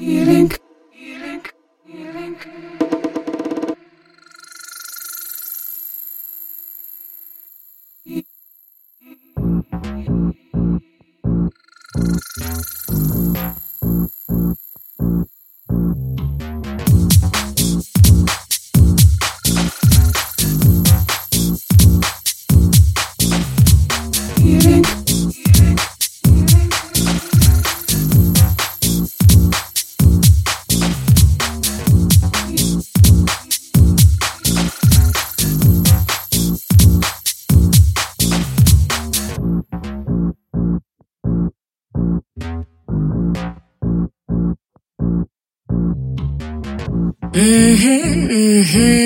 Healing. Healing. Healing. Healing. Mm-hmm, mmm.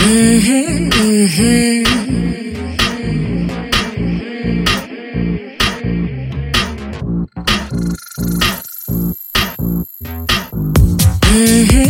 Mmm, mmm. Mmm.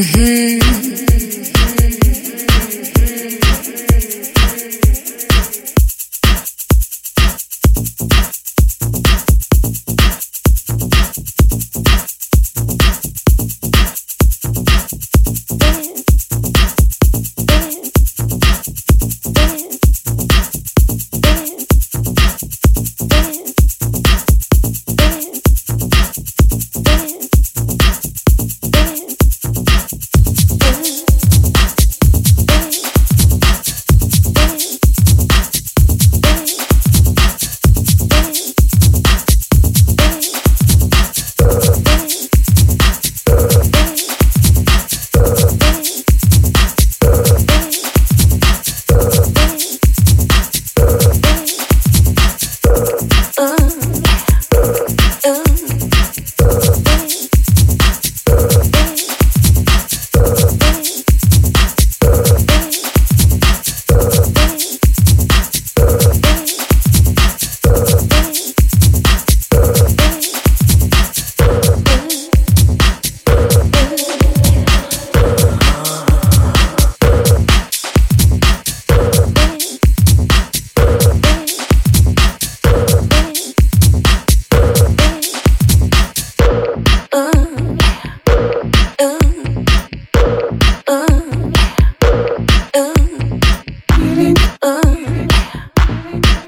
Mm-hmm.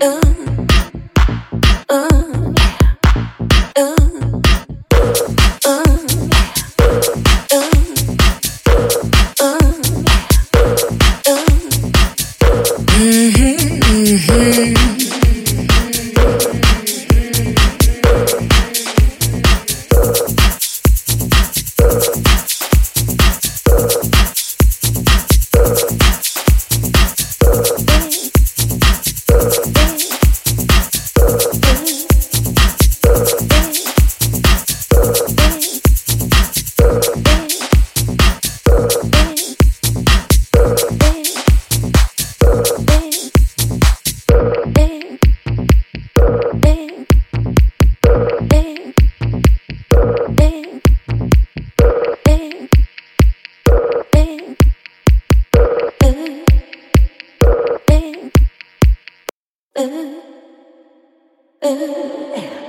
ooh. ooh, ooh.